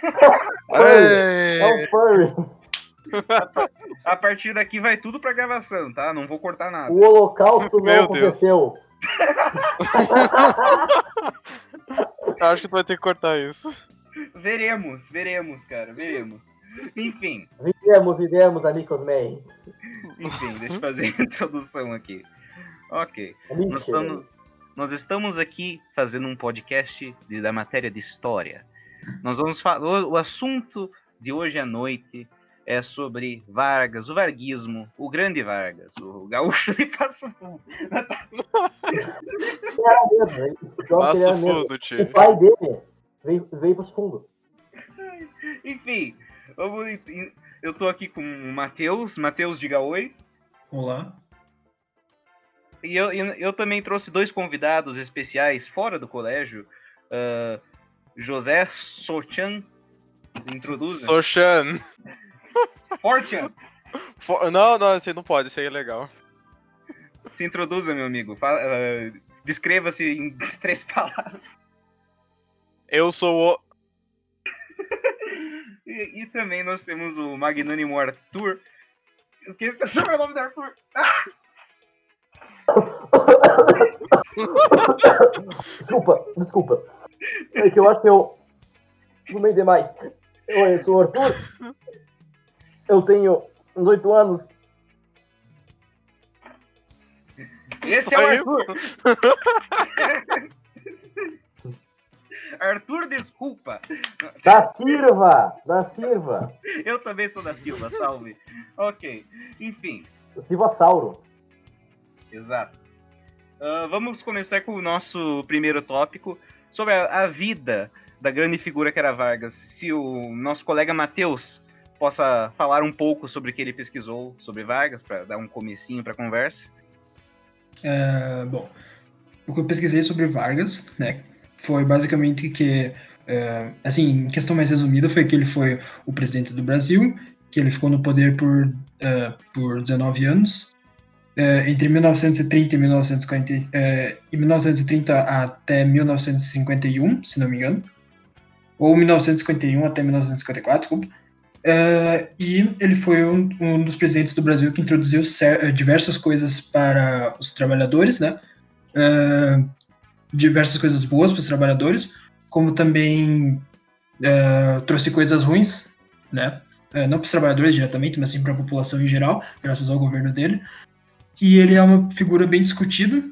Furry. É um furry. A partir daqui vai tudo pra gravação, tá? Não vou cortar nada. O holocausto não Meu aconteceu. Acho que tu vai ter que cortar isso. Veremos, veremos, cara, veremos. Enfim, Vivemos, vivemos, amigos May. enfim, deixa eu fazer a introdução aqui. Ok. Nós estamos, nós estamos aqui fazendo um podcast de- da matéria de história. Nós vamos falar. O assunto de hoje à noite é sobre Vargas, o varguismo, o grande Vargas, o gaúcho de Passo Fundo. O mesmo. fundo, O tio. pai dele veio, veio pros fundos. Enfim, vamos, eu tô aqui com o Matheus, Matheus diga oi. Olá. E eu, eu, eu também trouxe dois convidados especiais fora do colégio. ah, José Sochan, se introduza. Sochan. Fortune, Fo- Não, não, esse não pode, esse aí é legal. se introduza, meu amigo. Fala, ah, Descreva-se em três palavras. Eu sou o. E, e também nós temos o magnânimo Arthur. Esqueci o sobrenome do Arthur. Desculpa, desculpa. É que eu acho que eu fumei demais. Eu, eu sou o Arthur. Eu tenho 18 anos. Esse é o. Arthur. Arthur, desculpa. Da Silva! Da Silva! Eu também sou da Silva, salve. Ok, enfim, Silva Sauro. exato. Ah, vamos começar com o nosso primeiro tópico sobre a, a vida da grande figura que era Vargas. Se o nosso colega Matheus possa falar um pouco sobre o que ele pesquisou sobre Vargas, para dar um comecinho para a conversa. É, bom, o que eu pesquisei sobre Vargas, né, foi basicamente que, é, assim, em questão mais resumida, foi que ele foi o presidente do Brasil, que ele ficou no poder por, é, por 19 anos, é, entre 1930 e 1940, é, e 1930 até 1951, se não me engano, ou 1951 até 1954, desculpa. É, e ele foi um, um dos presidentes do Brasil que introduziu eh, diversas coisas para os trabalhadores, né? É, diversas coisas boas para os trabalhadores, como também é, trouxe coisas ruins, né? É, não para os trabalhadores diretamente, mas sim para a população em geral, graças ao governo dele. E ele é uma figura bem discutida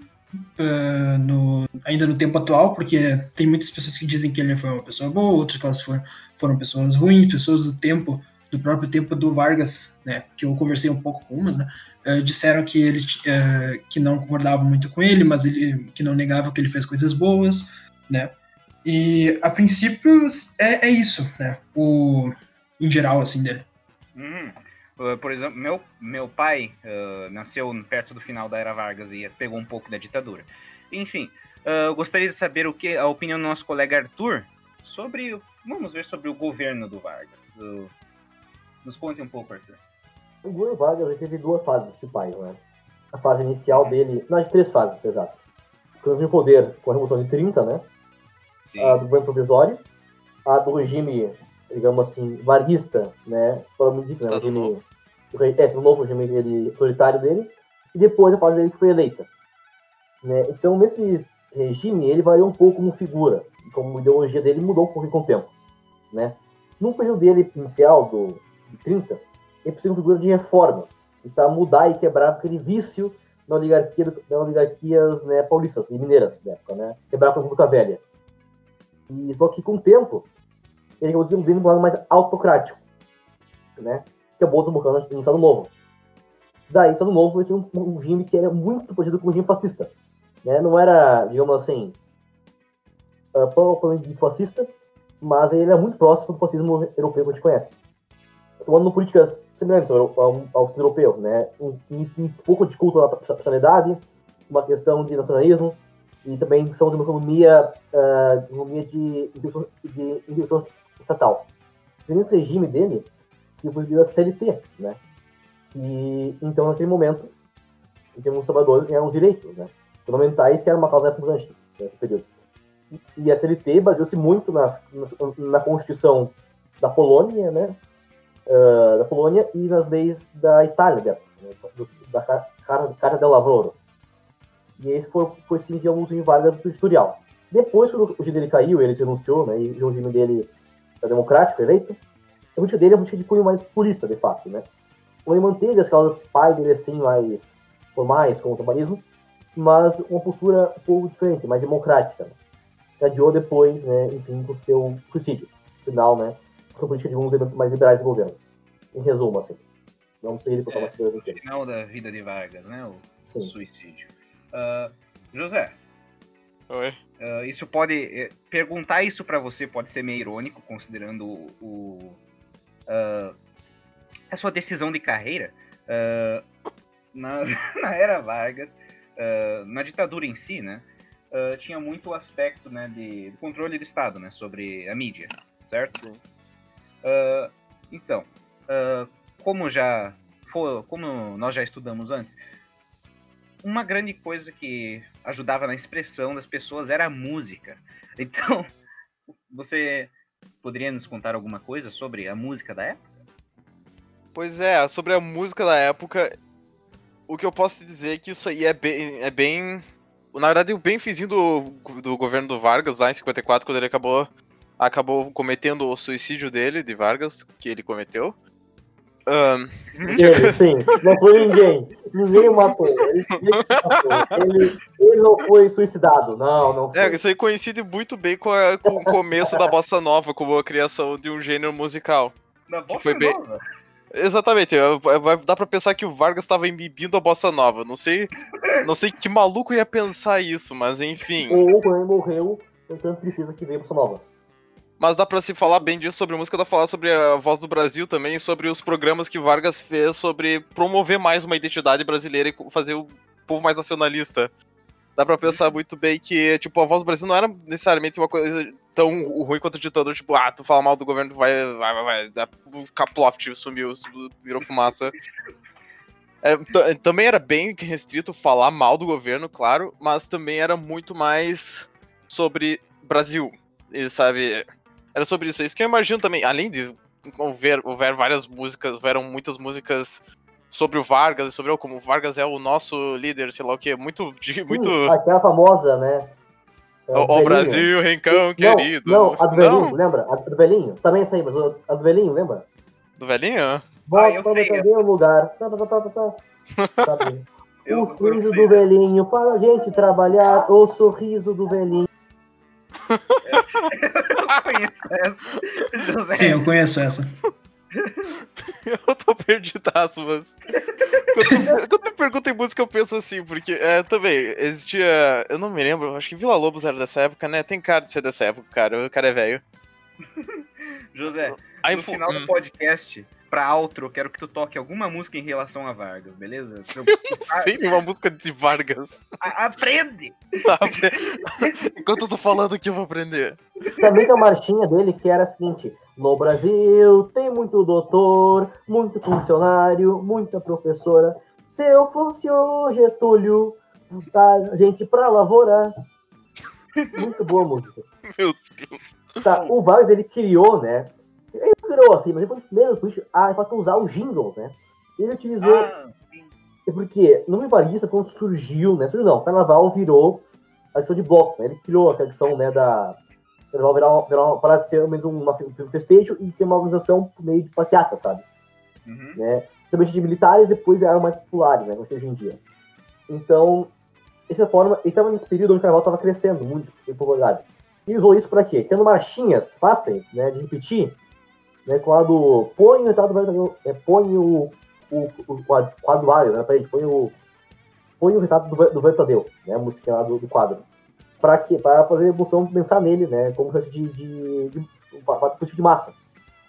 é, no, ainda no tempo atual, porque tem muitas pessoas que dizem que ele foi uma pessoa boa, outras que elas foram, foram pessoas ruins, pessoas do tempo, do próprio tempo do Vargas, né? Que eu conversei um pouco com umas, né? eh, disseram que eles eh, que não concordavam muito com ele, mas ele que não negavam que ele fez coisas boas, né? E a princípio é, é isso, né? O em geral assim dele. Uhum. Uh, por exemplo, meu, meu pai uh, nasceu perto do final da era Vargas e pegou um pouco da ditadura. Enfim, uh, eu gostaria de saber o que a opinião do nosso colega Arthur sobre. o- Vamos ver sobre o governo do Vargas. Uh, nos conte um pouco, Arthur. O governo Vargas ele teve duas fases principais, né? A fase inicial dele, não, de três fases, pra ser exato. Quando o poder com a Revolução de 30, né? Sim. A do governo provisório, a do regime, digamos assim, varguista, né? Né? O Estado regime. O re- é, esse novo regime dele, autoritário dele, e depois a fase dele que foi eleita. Né? Então, nesse regime, ele variou um pouco como figura, e como ideologia dele mudou um pouco com o tempo. Né? No período dele inicial, do, de 30, ele precisa uma figura de reforma, tentar mudar e quebrar aquele vício da oligarquia, das oligarquias né, paulistas e mineiras da época, né? Quebrar com a República Velha. E, só que com o tempo, ele para um lado mais autocrático, né? Que acabou desembocando no Estado Novo. Daí, o Estado Novo tinha um, um regime que era muito parecido com o regime fascista. Né? Não era, digamos assim, uh, propriamente fascista, mas ele era muito próximo do fascismo europeu que a gente conhece. Tomando políticas semelhantes ao, ao, ao europeu, né? Um, um, um pouco de culto à personalidade, uma questão de nacionalismo, e também questão de uma economia, uh, economia de intervenção, de intervenção estatal. Nesse regime dele, que foi a CLT, né? Que, então, naquele momento, de trabalhadores, eram os direitos, né? Fundamentais, que era uma causa importante nesse período. E a CLT baseou-se muito nas, na Constituição da Polônia, né? Uh, da Polônia e nas leis da Itália, né, da, Carta del Lavoro. E esse foi, foi sim, digamos, Vargas do editorial. Depois que o regime caiu, ele se renunciou, né, e o regime dele é democrático, eleito, a política dele é uma política de cunho mais populista, de fato, né. Ele manteve as causas principais dele, assim, mais formais, como o trabalhismo, mas uma postura um pouco diferente, mais democrática. Né? Adiou depois, né, enfim, com o seu suicídio final, né, com sua política de alguns elementos mais liberais do governo. Em resumo, assim. Vamos seguir para é, mais o final da vida de Vargas, né, o, Sim. suicídio. Uh, José. Oi. Uh, isso pode. Eh, perguntar isso para você pode ser meio irônico, considerando o. Uh, a sua decisão de carreira. na, na era Vargas, na ditadura em si, né? tinha muito aspecto né, de, de, controle do Estado né, sobre a mídia, certo? então, como já foi, como nós já estudamos antes, uma grande coisa que ajudava na expressão das pessoas era a música. Então, você poderia nos contar alguma coisa sobre a música da época? Pois é, sobre a música da época, o que eu posso dizer é que isso aí é bem. É bem na verdade, o bem fizinho do, do governo do Vargas, lá em 54, quando ele acabou, acabou cometendo o suicídio dele, de Vargas, que ele cometeu. Um... Ele, sim, não foi ninguém. Ninguém matou. Ele, matou. Ele, ele, não foi suicidado. Não, não foi. É, isso aí coincide muito bem com, a, com o começo da bossa nova, com a criação de um gênero musical. Da bossa foi bem... nova? Exatamente, dá pra pensar que o Vargas estava embebindo a bossa nova. Não sei, não sei que maluco ia pensar isso, mas enfim. Ou quando ele morreu, então precisa que venha a bossa nova. Mas dá para se falar bem disso sobre música, dá pra falar sobre a voz do Brasil também, sobre os programas que Vargas fez sobre promover mais uma identidade brasileira e fazer o povo mais nacionalista. Dá pra pensar muito bem que, tipo, a voz do Brasil não era necessariamente uma coisa tão ruim quanto o ditador, tipo, ah, tu fala mal do governo, vai, vai, vai, vai, Kaploft sumiu, virou fumaça. É, também era bem restrito falar mal do governo, claro, mas também era muito mais sobre Brasil. E, sabe, era sobre isso. É isso que eu imagino também. Além de houver, houver várias músicas, houveram muitas músicas sobre o Vargas, sobre oh, como o Vargas é o nosso líder, sei lá o que, muito. Sim, muito... Aquela famosa, né? É, o, o Brasil, Rincão, querido. Não, a do Velhinho, lembra? A do Velhinho? Também é essa aí, mas a do Velhinho, lembra? Do Velhinho? Volta ah, para o lugar. Tá, tá, tá, tá, tá. Sabe? o sorriso do velhinho para a gente trabalhar, o sorriso do velhinho eu conheço essa. José. Sim, eu conheço essa. eu tô perdidaço, mas. Quando, quando eu pergunto em música, eu penso assim, porque é, também existia. Eu não me lembro, acho que Vila Lobos era dessa época, né? Tem cara de ser dessa época, cara. O cara é velho. José, no final do hum. podcast, pra outro, eu quero que tu toque alguma música em relação a Vargas, beleza? Sim, uma música de Vargas. A aprende! Enquanto eu tô falando aqui, eu vou aprender. Também tem uma marchinha dele que era a seguinte: No Brasil tem muito doutor, muito funcionário, muita professora. Se eu fosse o Getúlio, tá gente pra lavourar. Muito boa música. Meu Deus. Tá, o Vargas ele criou, né? Ele criou assim, mas ele foi menos ah, para usar os jingles, né? Ele utilizou. Ah, é porque no nome varguista, quando surgiu, né? Surgiu não, carnaval virou a questão de blocos, né? Ele criou a questão, né, da. Carnaval virar uma, virar uma parada de ser menos uma, um festejo e ter uma organização meio de passeata, sabe? Uhum. Né? Também de militares, depois eram mais populares, né? Como hoje em dia. Então, dessa forma, ele estava nesse período onde o carnaval estava crescendo muito em popularidade. E usou isso para quê? Tendo marchinhas fáceis, né, de repetir, né, com a do põe o retrato do é, põe o, o, o quadro Arias, né, põe o põe o retrato do, do Vertadeu, né, a música lá do, do quadro. Para quê? Para fazer a emoção pensar nele, né, como se de, de, de, de, de, de massa.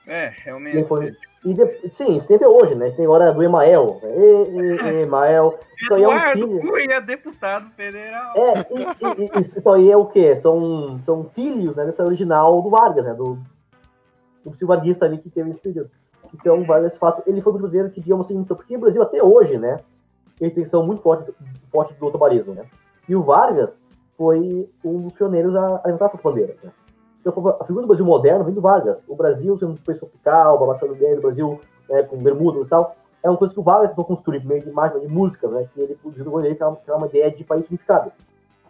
É, realmente. E foi, e de, sim, isso tem até hoje, né? Tem agora do Emael. Né? Emael. Isso aí é um filho. Cunha, deputado federal. É, e, e, isso aí é o quê? São, são filhos né, dessa original do Vargas, né? Do, do silvarguista ali que teve nesse período. Então, Vargas, esse fato, ele foi o cruzeiro que, digamos assim, porque o Brasil até hoje, né? Ele tem questão muito forte, forte do tobarismo, né? E o Vargas foi um dos pioneiros a, a essas bandeiras, né? Então, a figura do Brasil moderno vem do Vargas. O Brasil sendo um país tropical, a maçã do Brasil né, com bermudas e tal, é uma coisa que o Vargas tentou construir meio de imagens, de músicas, né, que ele produziu no ele, que era uma ideia de país unificado.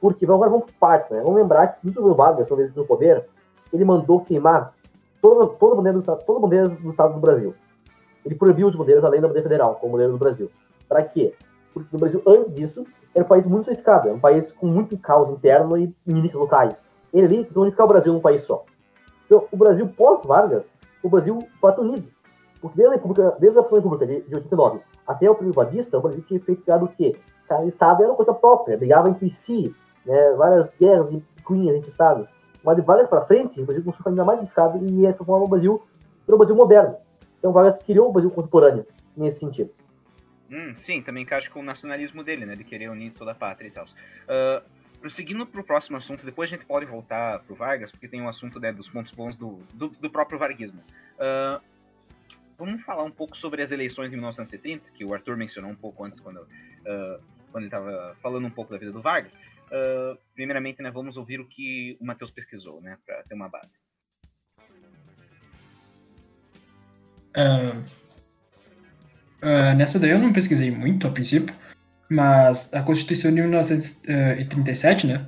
Porque agora vamos por partes, né? Vamos lembrar que o Vargas, quando ele no poder, ele mandou queimar toda, toda, a bandeira do, toda a bandeira do Estado do Brasil. Ele proibiu as bandeiras além da bandeira federal, como bandeira do Brasil. Para quê? Porque no Brasil, antes disso, era um país muito unificado, era um país com muito caos interno e milícias locais. Ele ali tentou unificar o Brasil num país só. Então, o Brasil pós-Vargas, o Brasil foi unido. Porque desde a, República, desde a República de, de 89 até o período varguista, o Brasil tinha feito criado o quê? Cada estado era uma coisa própria, brigava entre si, né, várias guerras e cunhas entre estados. Mas de Vargas para frente, o Brasil começou a ficar ainda mais unificado e ia transformar o Brasil pelo Brasil moderno. Então Vargas criou o Brasil contemporâneo nesse sentido. Hum, sim, também encaixa com o nacionalismo dele, né? De querer unir toda a pátria e tal. Uh, prosseguindo para o próximo assunto, depois a gente pode voltar para o Vargas, porque tem um assunto né, dos pontos bons do, do, do próprio varguismo. Uh, vamos falar um pouco sobre as eleições de 1970, que o Arthur mencionou um pouco antes, quando, uh, quando ele estava falando um pouco da vida do Vargas. Uh, primeiramente, né, vamos ouvir o que o Matheus pesquisou, né, para ter uma base. Uh, uh, nessa daí eu não pesquisei muito a princípio, mas a Constituição de 1937, né,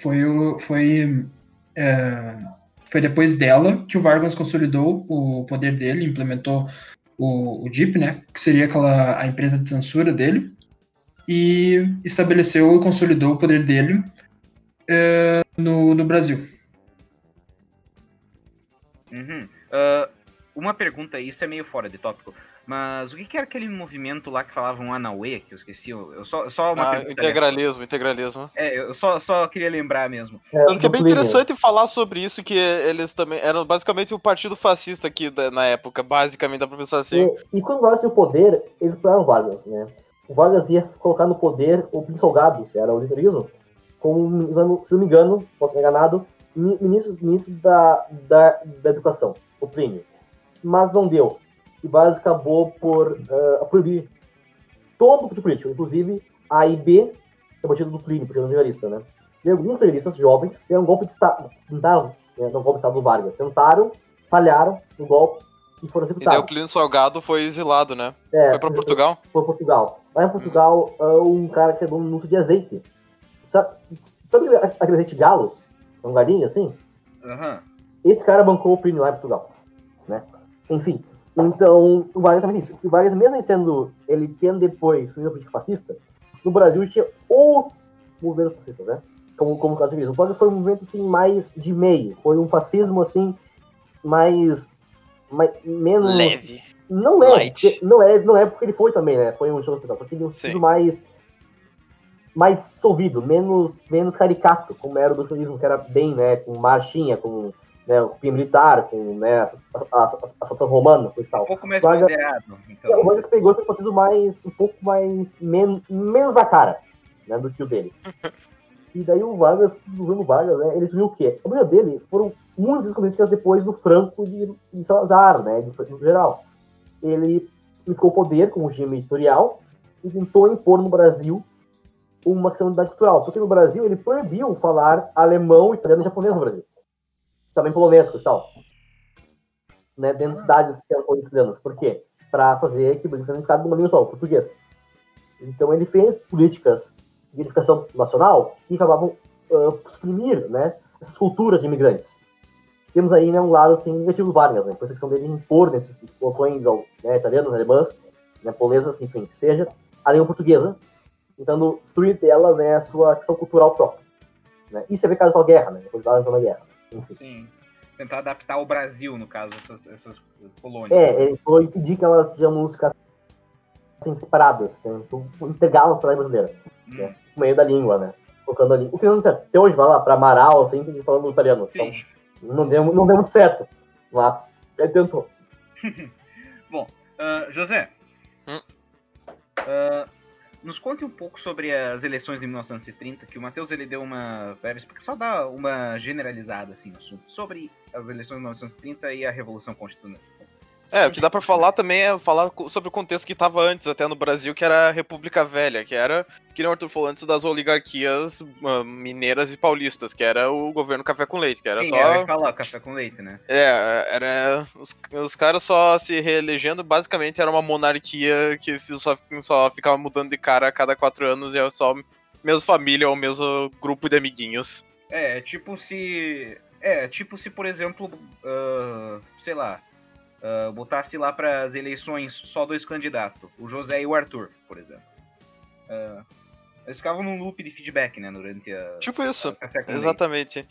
foi, foi, foi depois dela que o Vargas consolidou o poder dele, implementou o, o DIP, né, que seria aquela a empresa de censura dele, e estabeleceu e consolidou o poder dele uh, no, no Brasil. Uhum. Uh, uma pergunta, isso é meio fora de tópico, mas o que, que era aquele movimento lá que falavam Anauê, que eu esqueci? Eu só, só uma ah, integralismo, integralismo. É, eu só, só queria lembrar mesmo. É, que é bem interessante falar sobre isso, que eles também eram basicamente o partido fascista aqui da, na época, basicamente, dá pra pensar assim. E, e quando Vargas tinha o poder, eles exploraram Vargas, né? o Vargas ia colocar no poder o Plínio Salgado, que era o liberalismo, como, se não me engano, posso ser enganado, ministro, ministro da, da, da Educação, o Plínio. Mas não deu. E Vargas acabou por uh, proibir todo o político, inclusive a IB, que é o partido do Plínio, partido liberalista, né? E alguns liberalistas jovens fizeram um golpe de Estado, tentaram, né, um golpe de Estado do Vargas, tentaram, falharam no golpe e foram executados. E o Plínio Salgado foi exilado, né? É, foi para Portugal? Foi para Portugal. Lá em Portugal, hum. um cara quebrou um anúncio de azeite. Sabe, sabe aquele azeite galos? Um galinho assim? Uhum. Esse cara bancou o Plínio lá em Portugal. Né? Enfim, então, o Vargas também disse o Vargas, mesmo sendo, ele tendo depois uma política fascista, no Brasil tinha outros movimentos fascistas, né? Como, como o caso de O Vargas foi um movimento, assim, mais de meio. Foi um fascismo, assim, mais mas menos. Leve. Não é, não é, não é porque ele foi também, né? Foi um show especial, só que ele é um mais mais solvido, menos menos caricato, como era o do turismo, que era bem, né, com marchinha, com né, o fim militar, com né, a, a, a, romana, e tal. Um pouco mais Vargas, moderado. Então. O Vargas pegou fez mais, um pouco mais, men, menos da cara, né, do que o deles. e daí o Vargas, o governo Vargas, né, ele viu o quê? O problema dele foram muitas políticas depois do Franco e de Salazar, né, no geral. Ele ficou poder com o regime historial e tentou impor no Brasil uma questão de unidade cultural. Porque no Brasil ele proibiu falar alemão, italiano e japonês no Brasil. Também polonês e tal. Né, dentro de cidades que eram italianas. Por quê? Para fazer que o Brasil fosse ficado numa língua só, o português. Então ele fez políticas de edificação nacional que acabavam uh, suprimir né, essas culturas de imigrantes temos aí né, um lado assim, negativo do Vargas, né, a questão dele impor nessas populações né, italianas, alemãs, né, polesas, enfim, que seja, a língua portuguesa, tentando destruir delas né, a sua questão cultural própria. Né. Isso é ver caso com a guerra, né, depois da guerra. Enfim. Sim. Tentar adaptar o Brasil, no caso, essas, essas colônias. É, ele foi impedir que elas sejam músicas assim, separadas, né, então, integrar a sociedade brasileira, hum. né, por meio da língua, né, colocando ali. O que não certo. Até hoje vai lá para Amaral, assim, falando italiano. Sim. Então, não deu, não deu muito certo, mas ele tentou. Bom, uh, José, hum? uh, nos conte um pouco sobre as eleições de 1930, que o Matheus ele deu uma só dá uma generalizada assim sobre as eleições de 1930 e a Revolução Constitucional. É, o que dá pra falar também é falar sobre o contexto que tava antes, até no Brasil, que era a República Velha, que era, que nem o Arthur falou antes, das oligarquias ah, mineiras e paulistas, que era o governo café com leite, que era Sim, só... eu ia falar café com leite, né? É, era. Os, os caras só se reelegendo, basicamente era uma monarquia que só, só ficava mudando de cara a cada quatro anos e era só mesma família ou mesmo grupo de amiguinhos. É, é tipo se. É, tipo se, por exemplo, ah, sei lá, ah, botasse lá para as eleições só dois candidatos, o José e o Arthur, por exemplo. Ah, eles ficavam num loop de feedback, né, durante a. Tipo isso, a exatamente.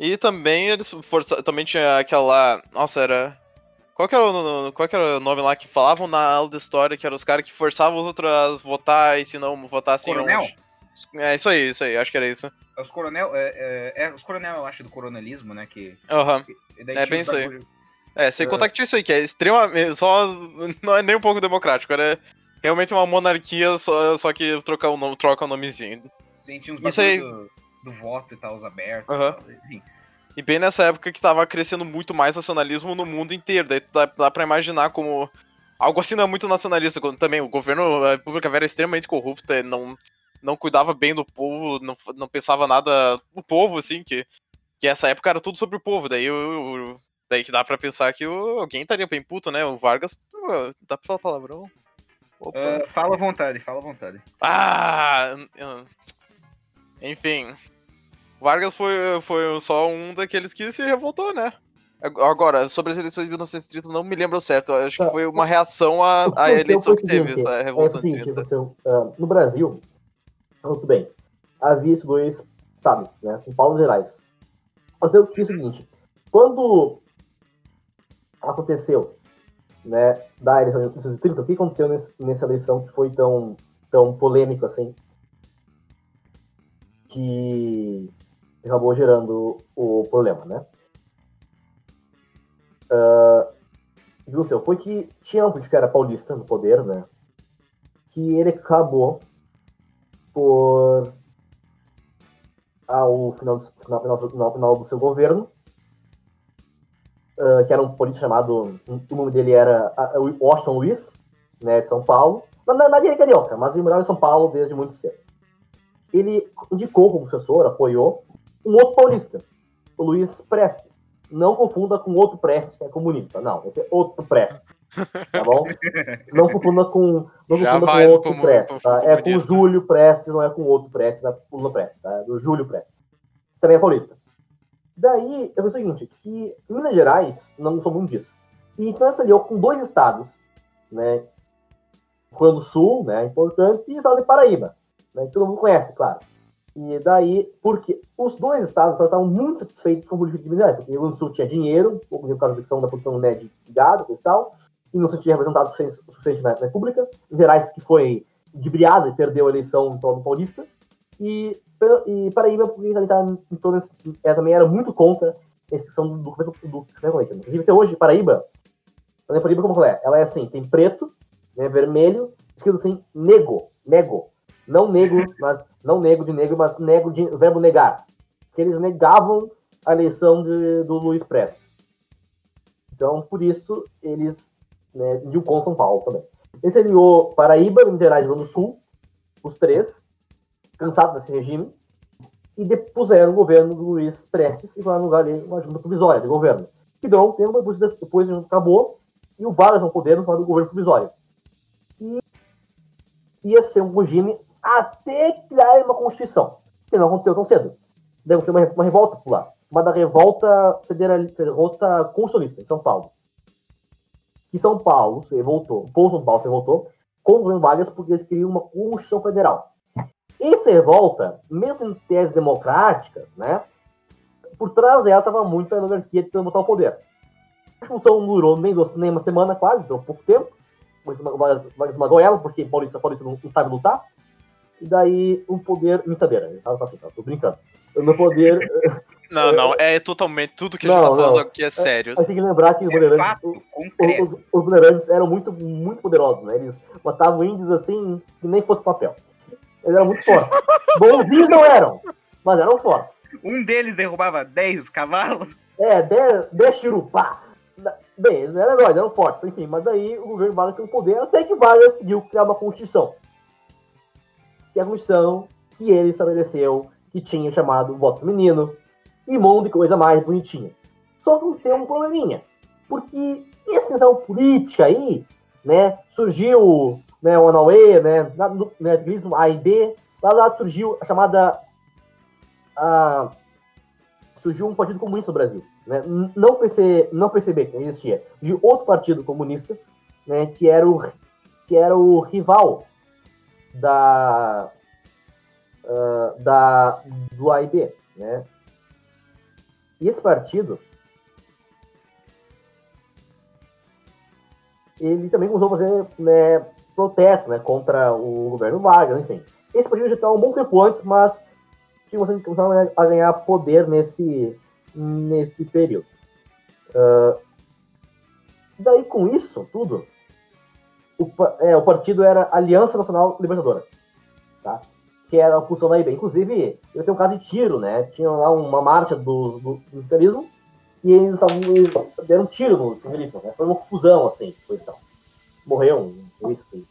E também eles força, também tinha aquela. Nossa, era. Qual que, era o, qual que era o nome lá que falavam na aula de história, que eram os caras que forçavam os outros a votar e se não votassem. Coronel? É isso aí, isso aí, acho que era isso. É Os coronel, é, é, é, os coronel, eu acho, do coronelismo, né, que... Aham. daí É bem isso aí. É, sem É. contar que tinha isso aí, que é extremamente. Só. Não é nem um pouco democrático, era realmente uma monarquia, só, só que troca o, nome, troca o nomezinho. Sim, tinha uns Isso aí- do, do voto e tal, os abertos. E tal, enfim. E bem nessa época que tava crescendo muito mais nacionalismo no mundo inteiro. Daí dá, dá pra imaginar como. Algo assim não é muito nacionalista. Quando também o governo, a República Velha era extremamente corrupta, não, não cuidava bem do povo, não, não pensava nada no povo, assim, que, que essa época era tudo sobre o povo. Daí, o, o- daí que dá pra pensar que o- alguém estaria bem puto, né? O Vargas. uh, Dá pra falar palavrão? Opa. Ah, fala à vontade, fala à vontade. Ah! Enfim. Vargas foi, foi só um daqueles que se revoltou, né? Ag- Agora, sobre as eleições de 1930, não me lembro certo. Acho que Tá. foi uma reação à, à eleição que teve, essa É o Revolução de seguinte, 30. você, ah, no Brasil, muito bem, havia esses dois estados, né, São Paulo e Gerais. Mas eu é o seguinte, quando aconteceu, né, da eleição de 1930, o que aconteceu nesse, nessa eleição que foi tão, tão polêmico assim, que acabou gerando o problema, né? Ah, o que aconteceu foi que tinha um político que era paulista no poder, né? Que ele acabou por ao do, final, final, final, final do seu governo, ah, que era um político chamado, o nome dele era ah, Washington Luiz, né, de São Paulo. Na na ele é carioca, mas ele morava em São Paulo desde muito cedo. Ele indicou como sucessor, apoiou um outro paulista, o Luiz Prestes. Não confunda com outro Prestes que é comunista. Não, esse é outro Prestes. Tá bom? Não confunda com, não confunda com outro como- Prestes. Tá? É com o. Júlio Prestes, não é com outro Prestes, da Lula Prestes, tá? É do Júlio Prestes. Também é paulista. Daí, é o seguinte, que Minas Gerais não são muito disso. E então se aliou com dois estados, né? Rio Grande do Sul, né? Importante, e o estado de Paraíba, né? Que todo mundo conhece, claro. E daí, porque os dois estados estavam muito satisfeitos com o político de Minas Gerais, porque o Rio Grande do Sul tinha dinheiro, por causa da questão da produção né, de gado e tal, e não se tinha representado o suficiente, na, República. Gerais, que foi ludibriado e perdeu a eleição do paulista. E, e Paraíba, porque também, tá, em torno, é, também era muito contra essa questão do do, do, do Inclusive, até hoje, Paraíba, a Paraíba como ela é? Ela é assim, tem preto, né, vermelho, escrito assim, nego, nego. Não negro, mas não negro de negro, mas nego de verbo negar. Porque eles negavam a eleição de, do Luiz Prestes. Então, por isso, eles né, de com São Paulo também. Ele se aliou Paraíba, Minas Gerais e Rio Grande do Sul, os três, cansados desse regime, e depuseram o governo do Luiz Prestes e foram no lugar dele uma junta provisória de governo. Que durou um tempo, depois, depois a junta acabou, e o Vargas no poder no do governo provisório. Que ia ser um regime até criar uma Constituição, que não aconteceu tão cedo. Deve ser uma, uma revolta lá. Uma da revolta federal, revolta constitucionalista em São Paulo. Que São Paulo se revoltou, o povo São Paulo se revoltou com o governo Vargas porque eles queriam uma Constituição Federal. Essa revolta, mesmo em teses democráticas, né, por trás dela estava muito a oligarquia tentando botar o poder. A Constituição não durou nem, nem uma semana quase, durou pouco tempo. Vargas esmagou ela, porque Paulista, Paulista não, não sabe lutar. E daí um poder. Brincadeira, eles sabem assim, tá? Tô brincando. No poder. Não, não, é totalmente. Tudo que a gente tá falando não. aqui é sério. A gente tem que lembrar que os É bandeirantes. concreto. Os, os bandeirantes eram muito, muito poderosos, né? Eles matavam índios assim, que nem fosse papel. Eles eram muito fortes. Bonzinhos não eram, mas eram fortes. Um deles derrubava 10 cavalos. É, 10 churupá. Bem, eles não eram heróis, eram fortes, enfim, mas daí o governo Vargas tem o poder, até que Vargas conseguiu criar uma constituição. Que é a constituição que ele estabeleceu, que tinha chamado voto menino, e um monte de coisa mais bonitinha. Só que aconteceu um probleminha, porque essa questão política aí, né, surgiu né, o Anauê, né, no né, A e B, lá, lá surgiu a chamada a, surgiu um partido comunista no Brasil, né? Não PC, não PCB que não existia, de outro partido comunista, né, que era o que era o rival da ah, da do AIB, né? E esse partido ele também começou a fazer né, protestos né, contra o governo Vargas, enfim. Esse partido já estava um bom tempo antes, mas tinha começado a ganhar poder nesse, nesse período. Ah, daí, com isso tudo, o, é, o partido era Aliança Nacional Libertadora, tá? que era a oposição da IB. Inclusive, eu tenho um caso de tiro, né? Tinha lá uma marcha do, do, e eles estavam eles deram um tiro nos civilistas, né? Foi uma confusão, assim, tal. Morreu um né? E.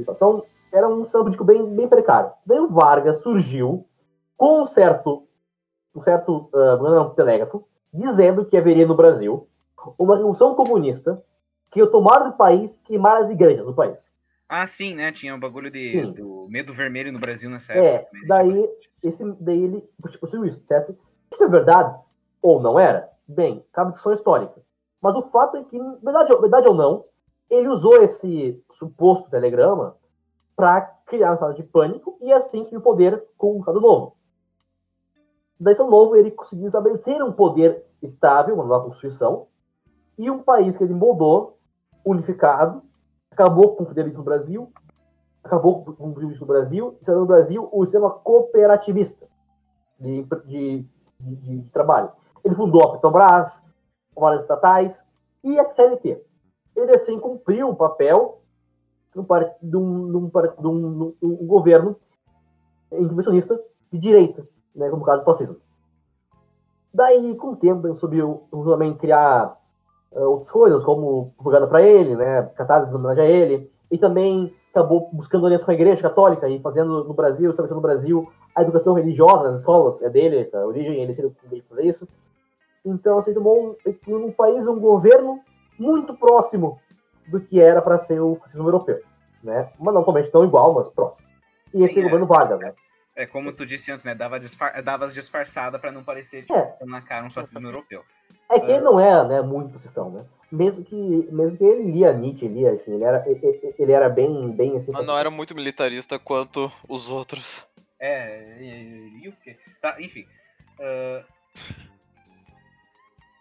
Então, era um samba político bem, bem precário. Daí o Vargas surgiu com um certo, um certo uh, telégrafo, dizendo que haveria no Brasil uma revolução comunista que ia tomar o país, queimar as igrejas do país. Ah, sim, né? Tinha o bagulho de, Sim. do medo vermelho no Brasil nessa É, época. também, né? daí, esse, daí ele possuiu isso, certo? Isso é verdade ou não era? Bem, cabe discussão histórica. Mas o fato é que, verdade, verdade ou não, ele usou esse suposto telegrama para criar um estado de pânico e assim assumir o poder com o Estado Novo. Daí, Estado Novo, ele conseguiu estabelecer um poder estável, uma nova Constituição, e um país que ele moldou, unificado, acabou com o federalismo no Brasil, acabou com o federalismo no Brasil, e no Brasil o sistema cooperativista de, de, de, de trabalho. Ele fundou a Petrobras, várias estatais e a CLT. Ele, assim, cumpriu o papel de um, de um, de um, de um- governo intervencionista de direita, né, como o caso do fascismo. Daí, com o tempo, ele subiu também criar eh, outras coisas, como propaganda para ele, né, cartazes em homenagem a ele, e também acabou buscando aliança com a Igreja Católica e fazendo no Brasil, estabelecendo no Brasil a educação religiosa nas escolas, é dele, essa origem, ele decidiu fazer isso. Então, assim, tomou um, um país, um governo muito próximo do que era para ser o fascismo europeu, né? Mas não totalmente tão igual, mas próximo. E esse Sim, é. governo Vargas, né? É como tu disse antes, né? Dava, disfar... Dava as disfarçadas pra não parecer tipo, É. na cara um fascismo europeu. É que ele não é, né, muito fascistão, né? Mesmo que, mesmo que ele lia Nietzsche, lia, assim, ele era, ele, ele era bem, bem assim. Mas não era muito militarista quanto os outros. É, e, e o quê? Tá, enfim. ah,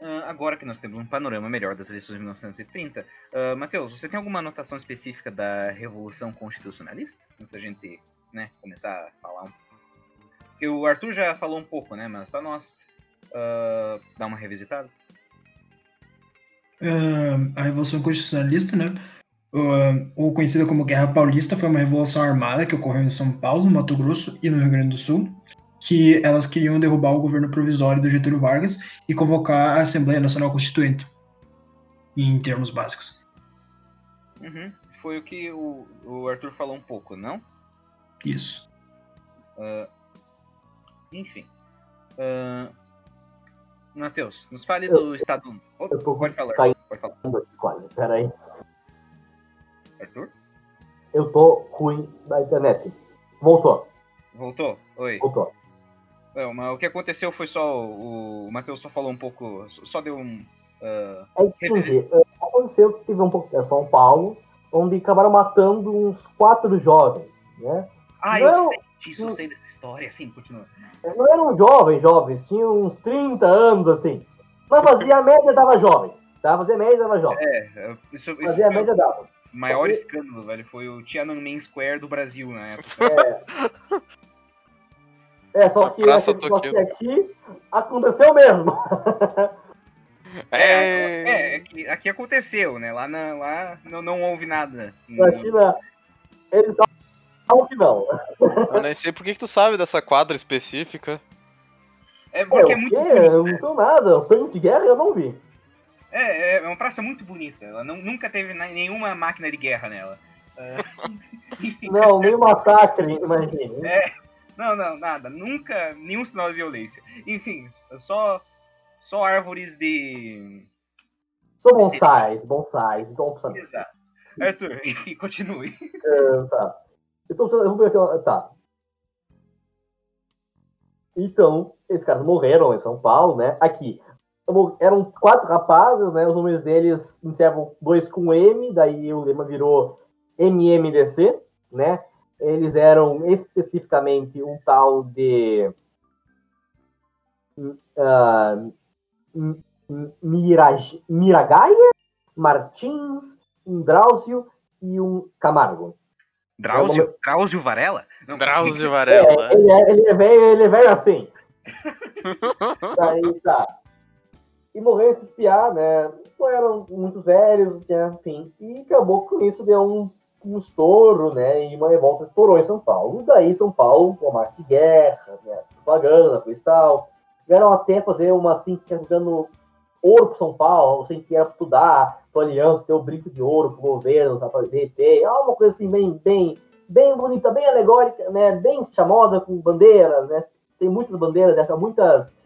ah, agora que nós temos um panorama melhor das eleições de 1930, ah, Matheus, você tem alguma anotação específica da Revolução Constitucionalista? Antes da gente né, começar a falar um Porque o Arthur já falou um pouco, né? Mas pra nós ah, dar uma revisitada. Ah, a Revolução Constitucionalista, né? ou conhecida como Guerra Paulista, foi uma revolução armada que ocorreu em São Paulo, Mato Grosso e no Rio Grande do Sul, que elas queriam derrubar o governo provisório do Getúlio Vargas e convocar a Assembleia Nacional Constituinte, em termos básicos. Uhum. Foi o que o, o Arthur falou um pouco, não? Isso. Enfim. Ah, Matheus, nos fale do Estado. Oh, eu pode falar, caindo. pode falar. Quase, peraí. Arthur? Eu tô ruim da internet. Voltou, Voltou? Oi. voltou. Não, mas o que aconteceu foi só. O, o Matheus só falou um pouco. Só deu um. ah, É seguinte, é, aconteceu que teve um pouco em São Paulo, onde acabaram matando uns quatro jovens, né? Ah, Não, eu sei disso, eu sei dessa história. Sim, continua. Não eram jovens, jovens, tinham uns 30 anos, assim. Mas fazia a média, dava jovem. Tá? Fazia a média, dava jovem. É, isso, isso Fazia a média, dava. o maior escândalo, velho. Foi o Tiananmen Square do Brasil na época. É, só A que, Praça aqui, só que aqui aconteceu mesmo. É, é, é que aqui aconteceu, né? Lá, na, lá não, não houve nada. Na China, eles falam que não. Eu nem sei por que, que tu sabe dessa quadra específica. É É, porque é o muito quê? bonito, Eu né? não sou nada. O tanque de guerra eu não vi. É, é uma praça muito bonita. Ela não, nunca teve nenhuma máquina de guerra nela. É, enfim, Não, nem massacre, imagine. Não, não, nada. Nunca, nenhum sinal de violência. Enfim, só, só árvores de. São bonsais, bonsais. Sabe, Exato. Arthur, enfim, continue. Ah, tá. Então, vamos ver aqui. Tá. Então, esses caras morreram em São Paulo, né? Aqui. Eram quatro rapazes, né? Os nomes deles iniciavam dois com M, daí o lema virou MMDC, né? Eles eram especificamente um tal de. ah, M- M- Miraj- Miragaia, Martins, um Drauzio e um Camargo. Drauzio, Drauzio Varela? Não, Drauzio Varela. É, ele, é, ele é velho, ele é velho assim. Daí tá. E morreu esse espiar, né? Não eram muito velhos, tinha, enfim. E acabou que com isso deu um, um estouro, né? E uma revolta estourou em São Paulo. Daí São Paulo, com a marca de guerra, né? propaganda, coisa e tal. Vieram até fazer uma assim, era dando ouro pro São Paulo, assim, que era pra estudar, tua aliança, ter o brinco de ouro pro governo, sabe, pra derreter. É uma coisa assim, bem, bem, bem bonita, bem alegórica, né? Bem chamosa, com bandeiras, né? Tem muitas bandeiras, né? muitas,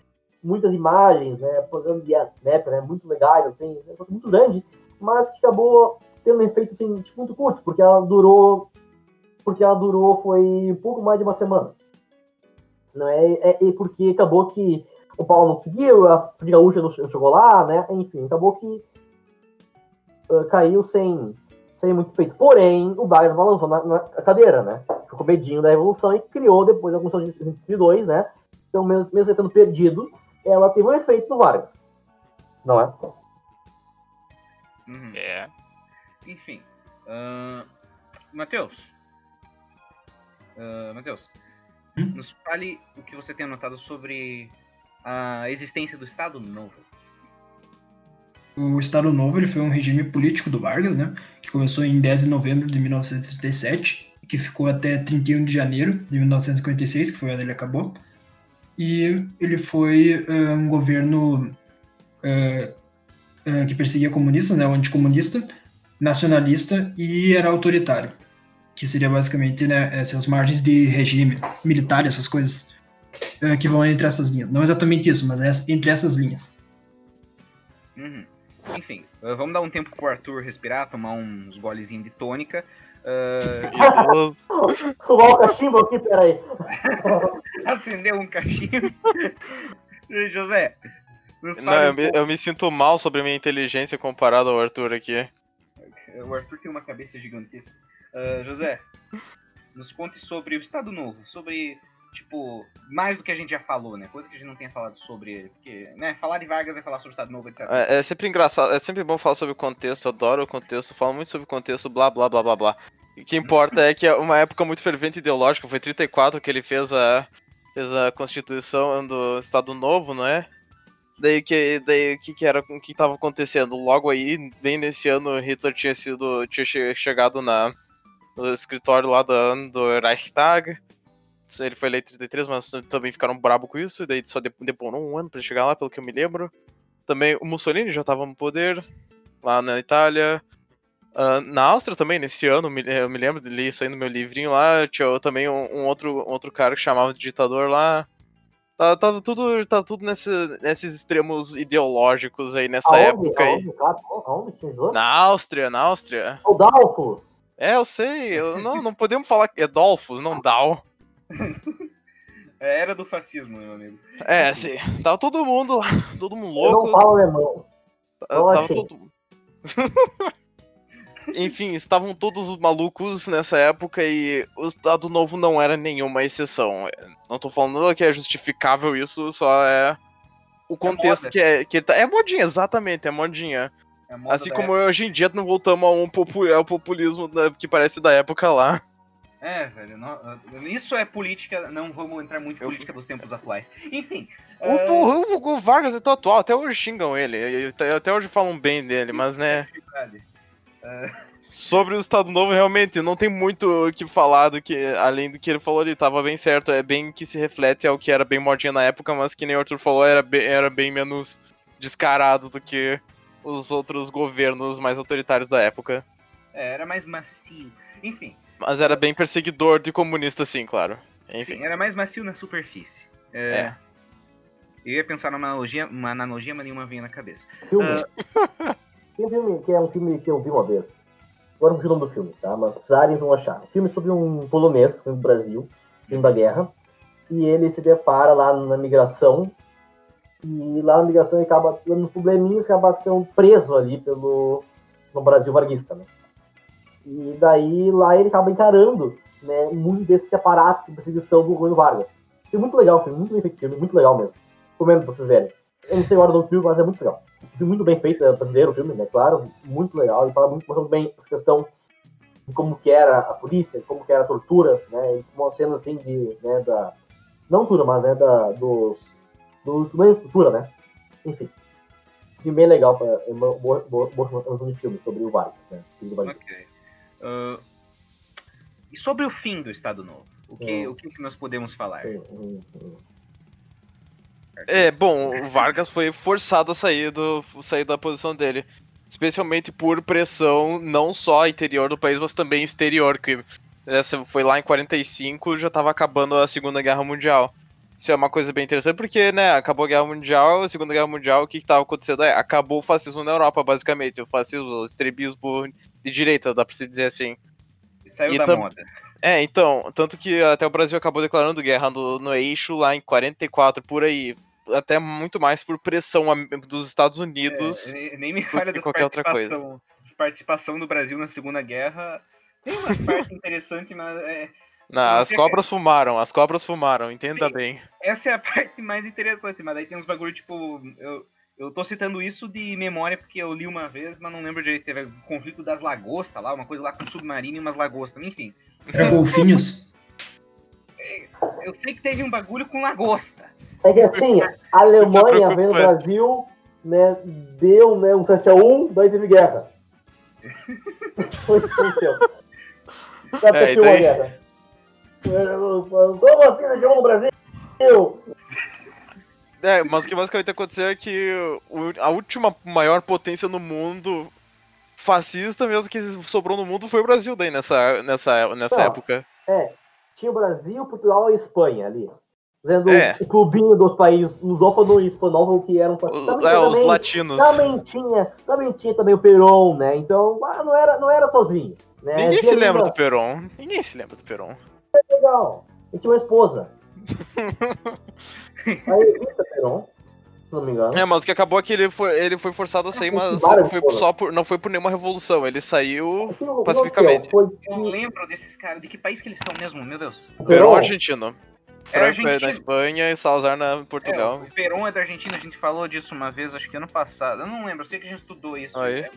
muitas imagens, né? Programas de época, né? Muito legais, assim, é muito grande, mas que acabou tendo um efeito, assim, tipo, muito curto, porque ela durou, porque ela durou, foi um pouco mais de uma semana. Não é, é, é porque acabou que o Paulo não conseguiu, a Free Gaúcha não che- chegou lá, né? Enfim, acabou que ah, caiu sem, sem muito feito. Porém, o Vargas balançou na, na cadeira, né? Ficou medinho da Revolução e criou depois a Constituição de 1932, né? Então, mesmo, mesmo tendo perdido, ela teve um efeito no Vargas. Não é? Uhum. É. Enfim. ahn, Matheus. Ah, Matheus. Hum? Nos fale o que você tem anotado sobre a existência do Estado Novo. O Estado Novo ele foi um regime político do Vargas, né, que começou em 10 de novembro de 1937, que ficou até 31 de janeiro de 1956, que foi onde ele acabou. E ele foi um governo que perseguia comunistas, né, o anticomunista, nacionalista e era autoritário, que seria basicamente né, essas margens de regime militar, essas coisas eh, que vão entre essas linhas. Não exatamente isso, mas é entre essas linhas. Uhum. Enfim, ah, vamos dar um tempo pro Arthur respirar, tomar uns golezinhos de tônica. Idoso. Fumar o cachimbo aqui, peraí. acender um cachimbo. José, Não, eu me, eu me sinto mal sobre minha inteligência comparado ao Arthur aqui. O Arthur tem uma cabeça gigantesca. Ah, José, nos conte sobre o Estado Novo, sobre, tipo, mais do que a gente já falou, né? Coisa que a gente não tenha falado sobre ele. Porque, né, falar de Vargas é falar sobre o Estado Novo, etc. É, é sempre engraçado, é sempre bom falar sobre o contexto, eu adoro o contexto, falo muito sobre o contexto, blá blá blá blá blá. O que importa é que é uma época muito fervente ideológica, foi 34 que ele fez a, fez a constituição do Estado Novo, não é? Daí que daí que, que era o que estava acontecendo? Logo aí, bem nesse ano, Hitler tinha sido tinha che- chegado na no escritório lá do, do Reichstag. Ele foi eleito em 33, mas também ficaram brabo com isso, daí só de- demorou um ano ele chegar lá, pelo que eu me lembro. Também o Mussolini já estava no poder, lá na Itália. Ah, na Áustria também, nesse ano, eu me lembro de ler isso aí no meu livrinho lá. Tinha também um, um outro, um outro cara que chamava de ditador lá. Tá, tá tudo, tá tudo nesse, nesses extremos ideológicos aí nessa Aonde? época aí. Aonde? Na Áustria, na Áustria. O Dalfus. É, eu sei. Eu, não, não podemos falar que é Dolphus, não Dal. É, era do fascismo, meu amigo. É, sim. Tava todo mundo lá, todo mundo Eu não louco. falo alemão. Tá- eu Tava achei. todo... Enfim, estavam todos malucos nessa época e o Estado Novo não era nenhuma exceção. Não tô falando que é justificável isso, só é o contexto moda. que, é, que ele tá. É modinha, exatamente, é modinha. É Assim como hoje em dia não voltamos a um popu- ao populismo da- que parece da época lá. É, velho. não- isso é política. Não vamos entrar muito em Eu- política dos tempos atuais. Enfim. O, ah, o- o Vargas é tão atual, até hoje xingam ele, até até hoje falam bem dele, mas né. Sobre o Estado Novo, realmente, não tem muito o que falar do que, além do que ele falou ali, tava bem certo, é bem que se reflete ao que era bem modinha na época, mas que nem o Arthur falou, era bem, era bem menos descarado do que os outros governos mais autoritários da época. É, era mais macio. Enfim, Mas era bem perseguidor de comunista, sim, claro. Enfim. sim, era mais macio na superfície. É, É. Eu ia pensar numa analogia, uma analogia, mas nenhuma vinha na cabeça. Filme. Ah. Tem um filme que é um filme que eu vi uma vez. Agora não o nome do filme, tá? Mas precisarem, vão achar. Um filme sobre um polonês no Brasil, filme da guerra. E ele se depara lá na migração. E lá na migração ele acaba tendo probleminhas, acaba ficando preso ali pelo no Brasil varguista, né? E daí lá ele acaba encarando né, muito desse aparato de perseguição do governo Vargas. É muito legal o filme, muito bem feito muito legal mesmo. Recomendo pra vocês verem. Eu não sei a hora do filme, mas é muito legal. Muito bem feito, é brasileiro o filme, né? Claro, muito legal. E fala muito, muito bem essa questão de como que era a polícia, como que era a tortura, né? E uma cena assim de, né, da... Não tortura, mas né, da, dos, dos instrumentos de tortura, né? Enfim. Filme bem legal, pra, é uma boa, boa, de filme sobre o Vargas, né? Filme do Vargas. Ok. Ah, e sobre o fim do Estado Novo? O que, Hum. o que nós podemos falar? Hum, hum. É, bom, o Vargas foi forçado a sair, do, sair da posição dele. Especialmente por pressão, não só interior do país, mas também exterior, que essa foi lá em 45, já tava acabando a Segunda Guerra Mundial. Isso é uma coisa bem interessante, porque, né, acabou a Guerra Mundial, a Segunda Guerra Mundial, o que que tava acontecendo é, acabou o fascismo na Europa, basicamente, o fascismo, o extremismo de direita, dá pra se dizer assim. Saiu E da moda. É, então, tanto que até o Brasil acabou declarando guerra no, no eixo lá em 44, por aí. Até muito mais por pressão dos Estados Unidos. É, nem- me falha que das qualquer outra coisa. participação, do Brasil na Segunda Guerra. Tem umas partes interessantes, mas é, Não, as cobras fumaram, as cobras fumaram, entenda Sim. bem. essa é a parte mais interessante. Mas daí tem uns bagulho tipo. Eu, eu tô citando isso de memória porque eu li uma vez, mas não lembro direito. Teve o conflito das lagostas lá, uma coisa lá com um submarino e umas lagostas. Enfim, Era golfinhos? eu sei que teve um bagulho com lagosta. É que assim, a Alemanha preocupante. vendo o Brasil, né, deu né, um 7x1, daí teve guerra. Foi isso que aconteceu. Já É, teve uma daí- guerra. Como assim 7x1 no Brasil? É, mas o que basicamente aconteceu é que a última maior potência no mundo fascista mesmo que sobrou no mundo foi o Brasil daí nessa, nessa, nessa Não. época. É, tinha o Brasil, Portugal e Espanha ali. Dizendo É. o clubinho dos países lusófono e espanhol que eram Também, é, os também, latinos. também tinha, também tinha também o Peron, né? Então, ah, não era, não era sozinho. Né? Ninguém Tinha se lembra uma- do Peron. Ninguém se lembra do Peron. legal. E tinha uma esposa. A Evita Peron, se não me engano. É, mas o que acabou é que ele foi, ele foi forçado a sair, mas foi só por, não foi por nenhuma revolução. Ele saiu. Pacificamente. Eu lembro desses caras. De que país que eles são mesmo, meu Deus? Peron, argentino. Franco é na Espanha e Salazar na É, Portugal. o Peron é da Argentina, a gente falou disso uma vez, acho que ano passado. Eu não lembro, eu sei que a gente estudou isso. Aí. É,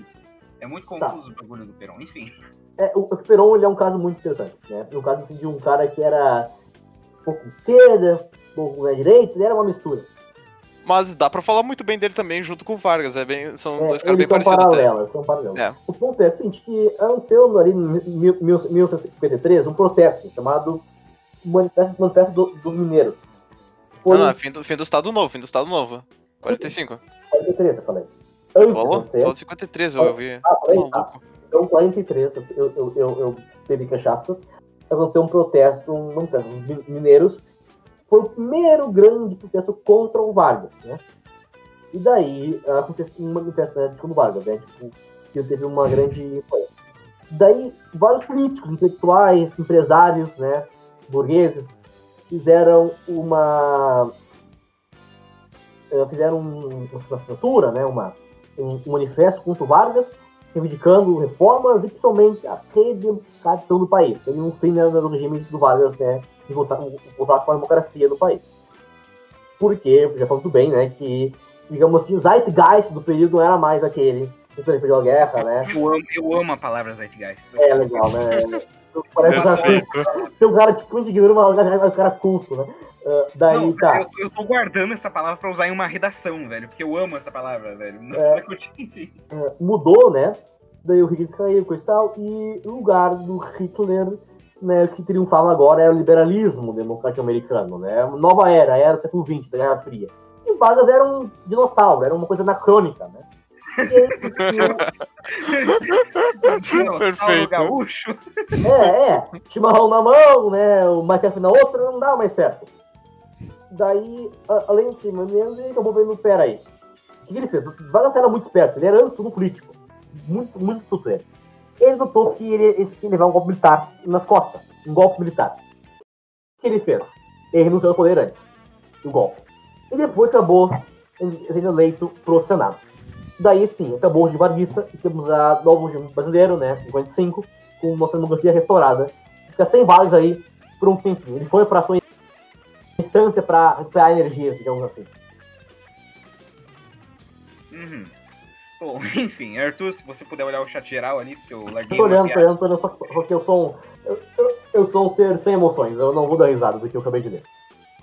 é muito confuso o bagulho do Peron, enfim. é, o, o Peron ele é um caso muito interessante. Né? Um caso assim, de um cara que era um pouco de esquerda, um pouco da direita, ele era uma mistura. Mas dá pra falar muito bem dele também junto com o Vargas. É bem, são É, dois caras bem são parecidos até. paralelos, são paralelos. É. O ponto é o seguinte, que aconteceu ali em mil- mil- 1953 um protesto chamado Manifesto, Manifesto do- dos Mineiros. Foi Não, não, fim do, fim do Estado Novo, fim do Estado Novo. 45. em 43, eu falei. Antes Falou? Só 53 eu ouvi. ah, falei, tá. Maluco. Então, 43, eu, eu, eu, eu bebi cachaça. Aconteceu um protesto, um manifesto dos mi- mineiros. Foi o primeiro grande protesto contra o Vargas, né? E daí aconteceu um manifesto né, contra o Vargas, né? Tipo, que teve uma grande influência. Daí, vários políticos, intelectuais, empresários, né? Burgueses, fizeram uma. eh, Fizeram um- uma assinatura, né? Uma, um, um manifesto contra o Vargas reivindicando reformas e principalmente a redemocratização do país. Teve um fim né, no regime do Vargas, né, de voltar, voltar com a democracia no país. Porque, já falou tudo bem, né, que, digamos assim, o zeitgeist do período não era mais aquele que perdeu a guerra, né, Eu amo, eu amo a palavra Zeitgeist. é legal, né, Parece um cara, Perfeito. tem um cara tipo de ignora uma um cara culto, né, Ah, daí, Não, tá, eu, eu tô guardando essa palavra pra usar em uma redação, velho, porque eu amo essa palavra, velho. Não É. eh, mudou, né? Daí o Hitler caiu, coisa e tal, e o lugar do Hitler, né, o que triunfava agora era o liberalismo democrático americano, né? Nova era, era do século XX, da Guerra Fria. E o Vargas era um dinossauro, era uma coisa anacrônica, né? É Perfeito. gaúcho. É, é. Chimarrão na mão, né? O McAfee na outra, não dá mais certo. Daí, a- além de cima ele acabou vendo, peraí. O que, que ele fez? O Vargas era um cara muito esperto, ele era antes tudo político. Muito, muito tudo ele. Ele notou que ele ele ia levar um golpe militar nas costas. Um golpe militar. O que ele fez? Ele renunciou ao poder antes do golpe. E depois acabou sendo eleito pro Senado. Daí sim, acabou o regime varguista e temos a novo regime brasileiro, né, em 45, com nossa democracia restaurada. Fica sem Vargas aí por um tempinho. Ele foi para sua instância para recuperar energias, digamos assim. Uhum. Bom, enfim, Arthur, se você puder olhar o chat geral ali, porque eu larguei tô olhando, tô olhando, tô olhando, só, só que eu sou um. Eu, eu- eu sou um ser sem emoções, eu não vou dar risada do que eu acabei de ler.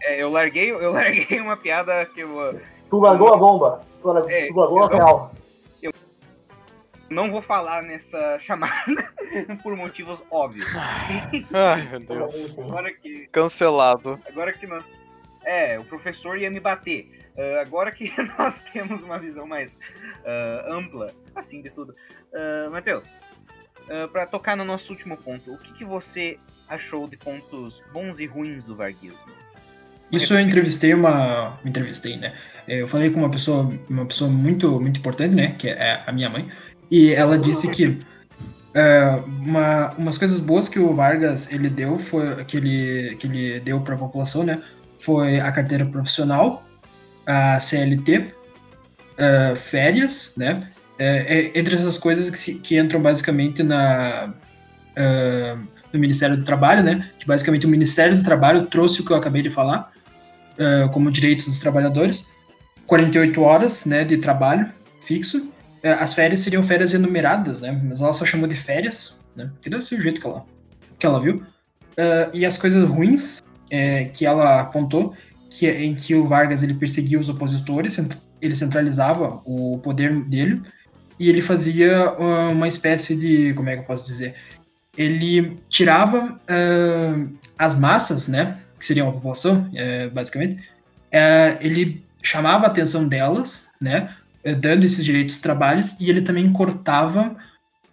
É, eu larguei, eu larguei uma piada que eu Tu largou a bomba, tu largou, É, tu largou a eu- real. não vou falar nessa chamada por motivos óbvios. Ai, meu Deus. Agora que, Cancelado. agora que nós. É, o professor ia me bater. Ah, agora que nós temos uma visão mais ah, ampla, assim, de tudo. Uh, Matheus, ah, pra tocar no nosso último ponto, o que, que você achou de pontos bons e ruins do varguismo? Isso eu entrevistei uma. Entrevistei, né? Eu falei com uma pessoa, uma pessoa muito, muito importante, né? Que é a minha mãe. E ela disse que é, uma, umas coisas boas que o Vargas ele deu foi que ele, que ele deu para a população, né? Foi a carteira profissional, a CLT, é, férias, né? É, é, entre essas coisas que, se- que entram basicamente na é, no Ministério do Trabalho, né? Que basicamente o Ministério do Trabalho trouxe o que eu acabei de falar eh, como direitos dos trabalhadores, 48 horas né, de trabalho fixo. Eh, as férias seriam férias enumeradas, né? Mas ela só chamou de férias, né? Que deve ser o jeito que ela, que ela viu. Eh, e as coisas ruins que ela apontou, que é em que o Vargas ele perseguia os opositores, ele centralizava o poder dele e ele fazia ah, uma espécie de, como é que eu posso dizer? Ele tirava ah, as massas, né? Que seriam a população, eh, basicamente. eh, ele chamava a atenção delas, né? eh, Dando esses direitos trabalhos e ele também cortava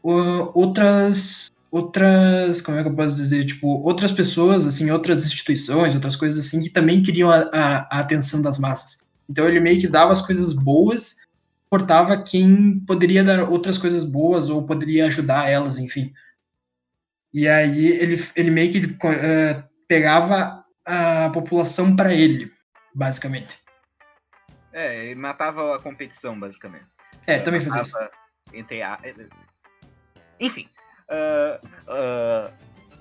ah, outras outras, como é que eu posso dizer, tipo, outras pessoas, assim, outras instituições, outras coisas assim, que também queriam a, a- a atenção das massas. Então ele meio que dava as coisas boas, cortava quem poderia dar outras coisas boas ou poderia ajudar elas, enfim. E aí ele, ele meio que eh, pegava a população para ele, basicamente. É, ele matava a competição, basicamente. É, também fazia isso. Entre a... Enfim, ah, ah,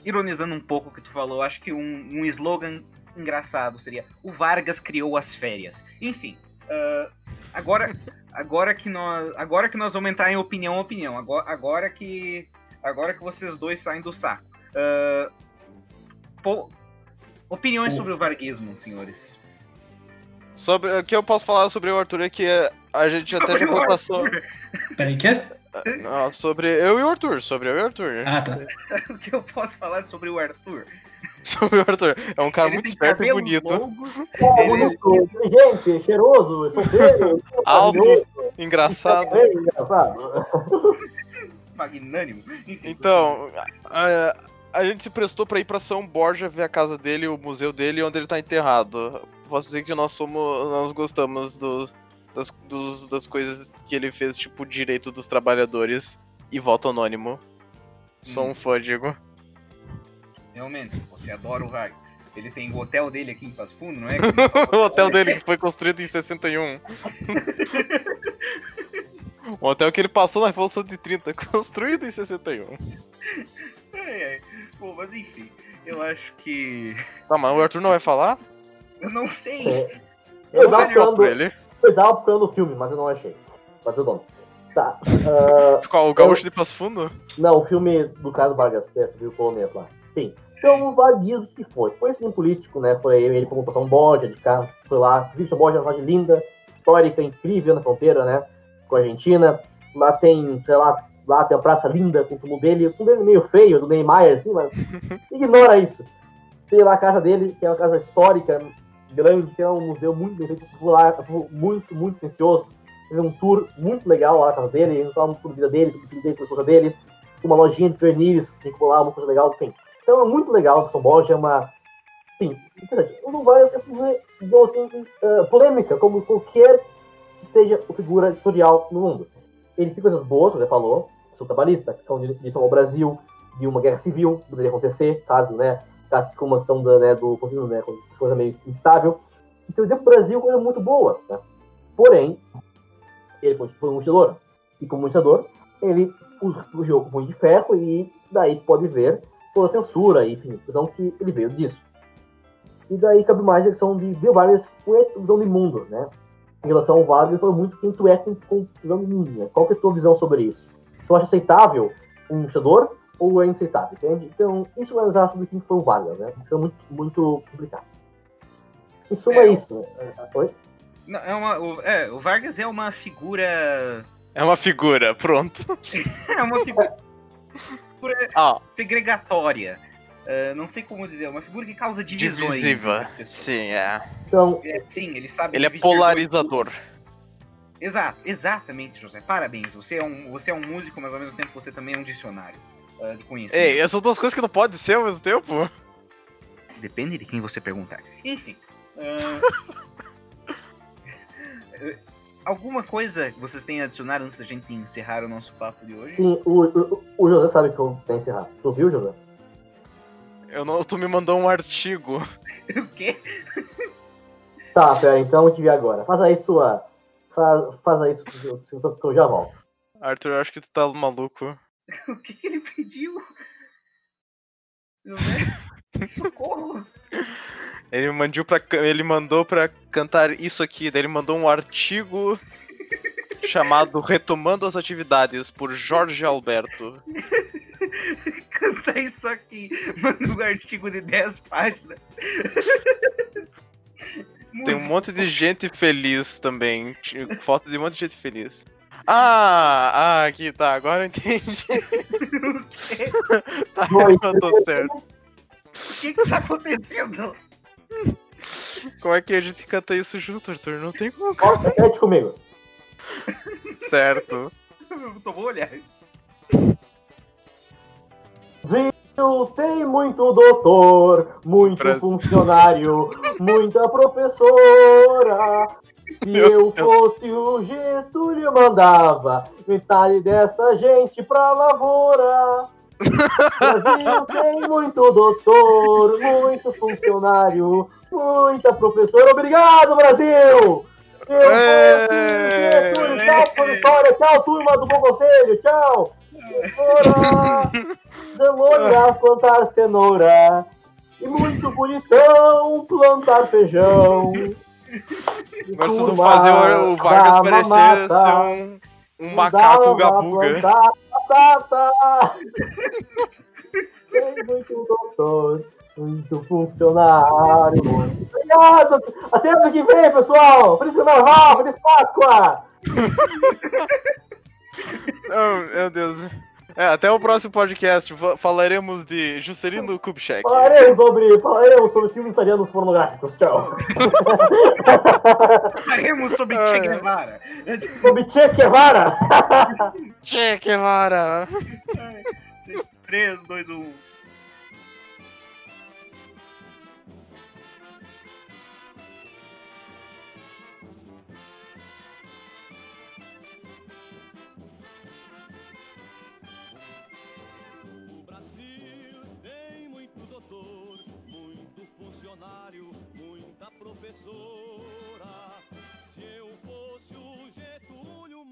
ironizando um pouco o que tu falou, acho que um, um slogan engraçado seria o Vargas criou as férias. Enfim, ah, agora, agora que nós, agora que nós vamos entrar em opinião, opinião. Agora, agora que, agora que vocês dois saem do saco. Pô, opiniões Pô. sobre o varguismo, senhores. Sobre, o que eu posso falar sobre o Arthur é que a gente até já passou. Peraí, que? Não, sobre eu e o Arthur, sobre eu e o Arthur. Ah, tá. o que eu posso falar sobre o Arthur? Sobre o Arthur. É um cara Ele muito esperto e bonito. longos, É, Ele- inteligente, cheiroso, solteiro, Alto. maravilhoso, Engraçado. é engraçado. magnânimo. Então, a, a gente se prestou pra ir pra São Borja ver a casa dele, o museu dele, onde ele tá enterrado. Posso dizer que nós somos, nós gostamos dos, das, dos- das coisas que ele fez, tipo direito dos trabalhadores e voto anônimo. Sou um fã, digo. Realmente, você adora o Vargas. Ele tem o hotel dele aqui em Passo Fundo, não é? o hotel dele que foi construído em 61. o hotel que ele passou na Revolução de 30, construído em 61. Ai, ai. Bom, mas enfim, eu acho que. Tá, mas o Arthur não vai falar? Eu não sei. É, Eu tava Vou pra procurando, ele. eu tava procurando o filme, mas eu não achei. Mas o nome. Tá. ah, Qual, o Gaúcho de Passo Fundo? não, o filme do Carlos Vargas, que é sobre o polonês lá. Enfim. Então, o varguismo, o que foi? Foi esse político, né? Foi ele foi passar um bode de carro, foi lá. Inclusive, o bode é uma cidade linda, histórica, incrível na fronteira, né? Com a Argentina. Lá tem, sei lá, lá tem a praça linda com o túmulo dele. O túmulo dele é meio feio, do Neymar, assim, mas ignora isso. Tem lá a casa dele, que é uma casa histórica, grande, que é um museu muito bem feito, popular, muito, muito precioso. teve um tour muito legal lá na casa dele, ele falava sobre a vida dele, sobre o filho dele, sobre a esposa dele, uma lojinha de vernires, que lá, uma coisa legal, enfim. Então é muito legal, São Borja é uma. Enfim, interessante. Vai ser digamos assim, uh, polêmica, como qualquer que seja a figura editorial no mundo. Ele tem coisas boas, como você falou, sou trabalhista, que são de lição ao Brasil, de uma guerra civil, poderia acontecer, caso, né, caso com uma ação da, né, do fascismo, né, com coisa meio instável. Então, dentro do Brasil, coisas muito boas, né? Porém, ele foi, foi um investidor. E como investidor, ele o jogo com de ferro e daí pode ver toda a censura, e, enfim, visão que ele veio disso. E daí cabe mais a questão de Bill Vargas com a de mundo, né? Em relação ao Vargas, foi muito quem tu é com, com visão mundo, né? Qual que é a tua visão sobre isso? Você acha aceitável um investidor ou é inaceitável, entende? Então, isso é exato do que foi o Vargas, né? Isso é muito, muito complicado. Em suma, é, é isso. Né? Oi? Não, é uma, o, é, o Vargas é uma figura. É uma figura, pronto. é uma figura. ah. segregatória. Uh, não sei como dizer, é uma figura que causa divisões. Divisiva. Sim, é. Então, é, sim, ele sabe. Ele é polarizador. Exato, exatamente, José. Parabéns. Você é um, você é um músico, mas ao mesmo tempo você também é um dicionário uh, de conhecimento. Ei, essas duas coisas que não pode ser ao mesmo tempo? Depende de quem você perguntar. Enfim. Uh... Alguma coisa que vocês têm a adicionar antes da gente encerrar o nosso papo de hoje? Sim, o, o, o José sabe que eu tenho encerrar. Tu viu, José? Eu não, tu me mandou um artigo. o quê? Tá, pera, então eu te vi agora. Faz aí sua. Faz, faz aí sua, que eu já volto. Arthur, eu acho que tu tá maluco. o que ele pediu? Socorro! Ele mandou para ele mandou para cantar isso aqui, daí ele mandou um artigo chamado Retomando as Atividades por Jorge Alberto. Cantar isso aqui, manda um artigo de 10 páginas. Tem um monte de gente feliz também. Foto de um monte de gente feliz. Ah, ah, aqui tá, agora eu entendi. tá, mandou certo. O que que tá acontecendo? Como é que a gente canta isso junto, Arthur? Não tem como. Cante comigo. Certo. Eu vou olhar. Brasil tem muito doutor, muito Brasil. funcionário, muita professora. Se Meu eu fosse o Getúlio, mandava metade dessa gente pra lavoura. Brasil tem muito doutor, muito funcionário, muita professora. Obrigado, Brasil! Eu vou, tchau, Vitória, tchau, turma do Bom Conselho, tchau! Cenoura, demônia plantar cenoura, e muito bonitão plantar feijão. Agora vocês vão fazer o, Vargas parecer ser um, um macaco gabuga. Batata. Tem muito doutor, muito funcionário. Obrigado! Até ano que vem, pessoal! Feliz Carnaval! Feliz Páscoa! oh, meu Deus. É, até o próximo podcast falaremos de Juscelino Kubitschek. Falaremos sobre, falaremos sobre filmes italianos pornográficos. Tchau. falaremos sobre Che Guevara. Sobre Che Guevara. che Guevara. 3, 2, 1.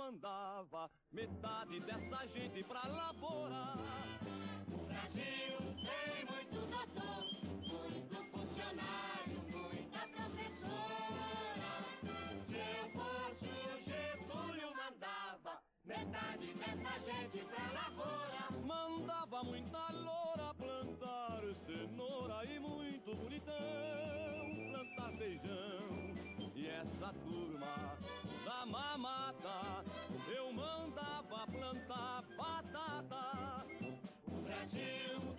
Mandava metade dessa gente pra laborar. O Brasil tem muito doutor, muito funcionário, muita professora. Se eu fosse o Getúlio, mandava metade dessa gente pra lavoura. Mandava muita muito bonitão plantar feijão. E essa turma da mamata eu mandava plantar batata. O Brasil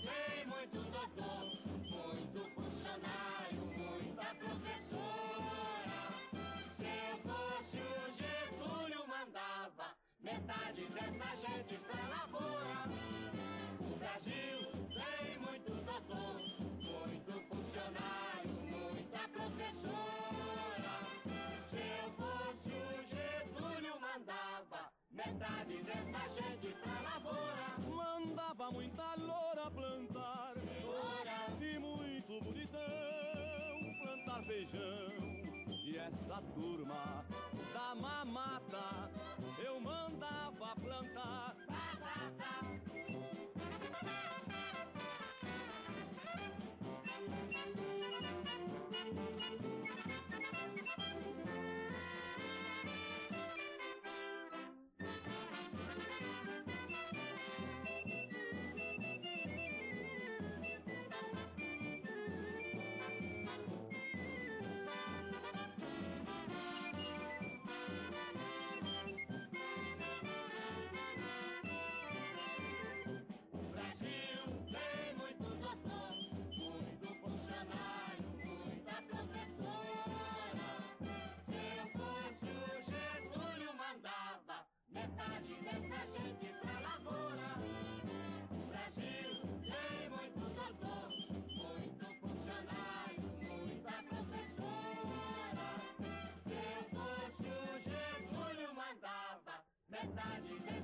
dessa gente pra lavoura. Mandava muita loura plantar Loura, e muito bonitão plantar feijão. E essa turma da mamata eu mandava plantar. batata. Libertad y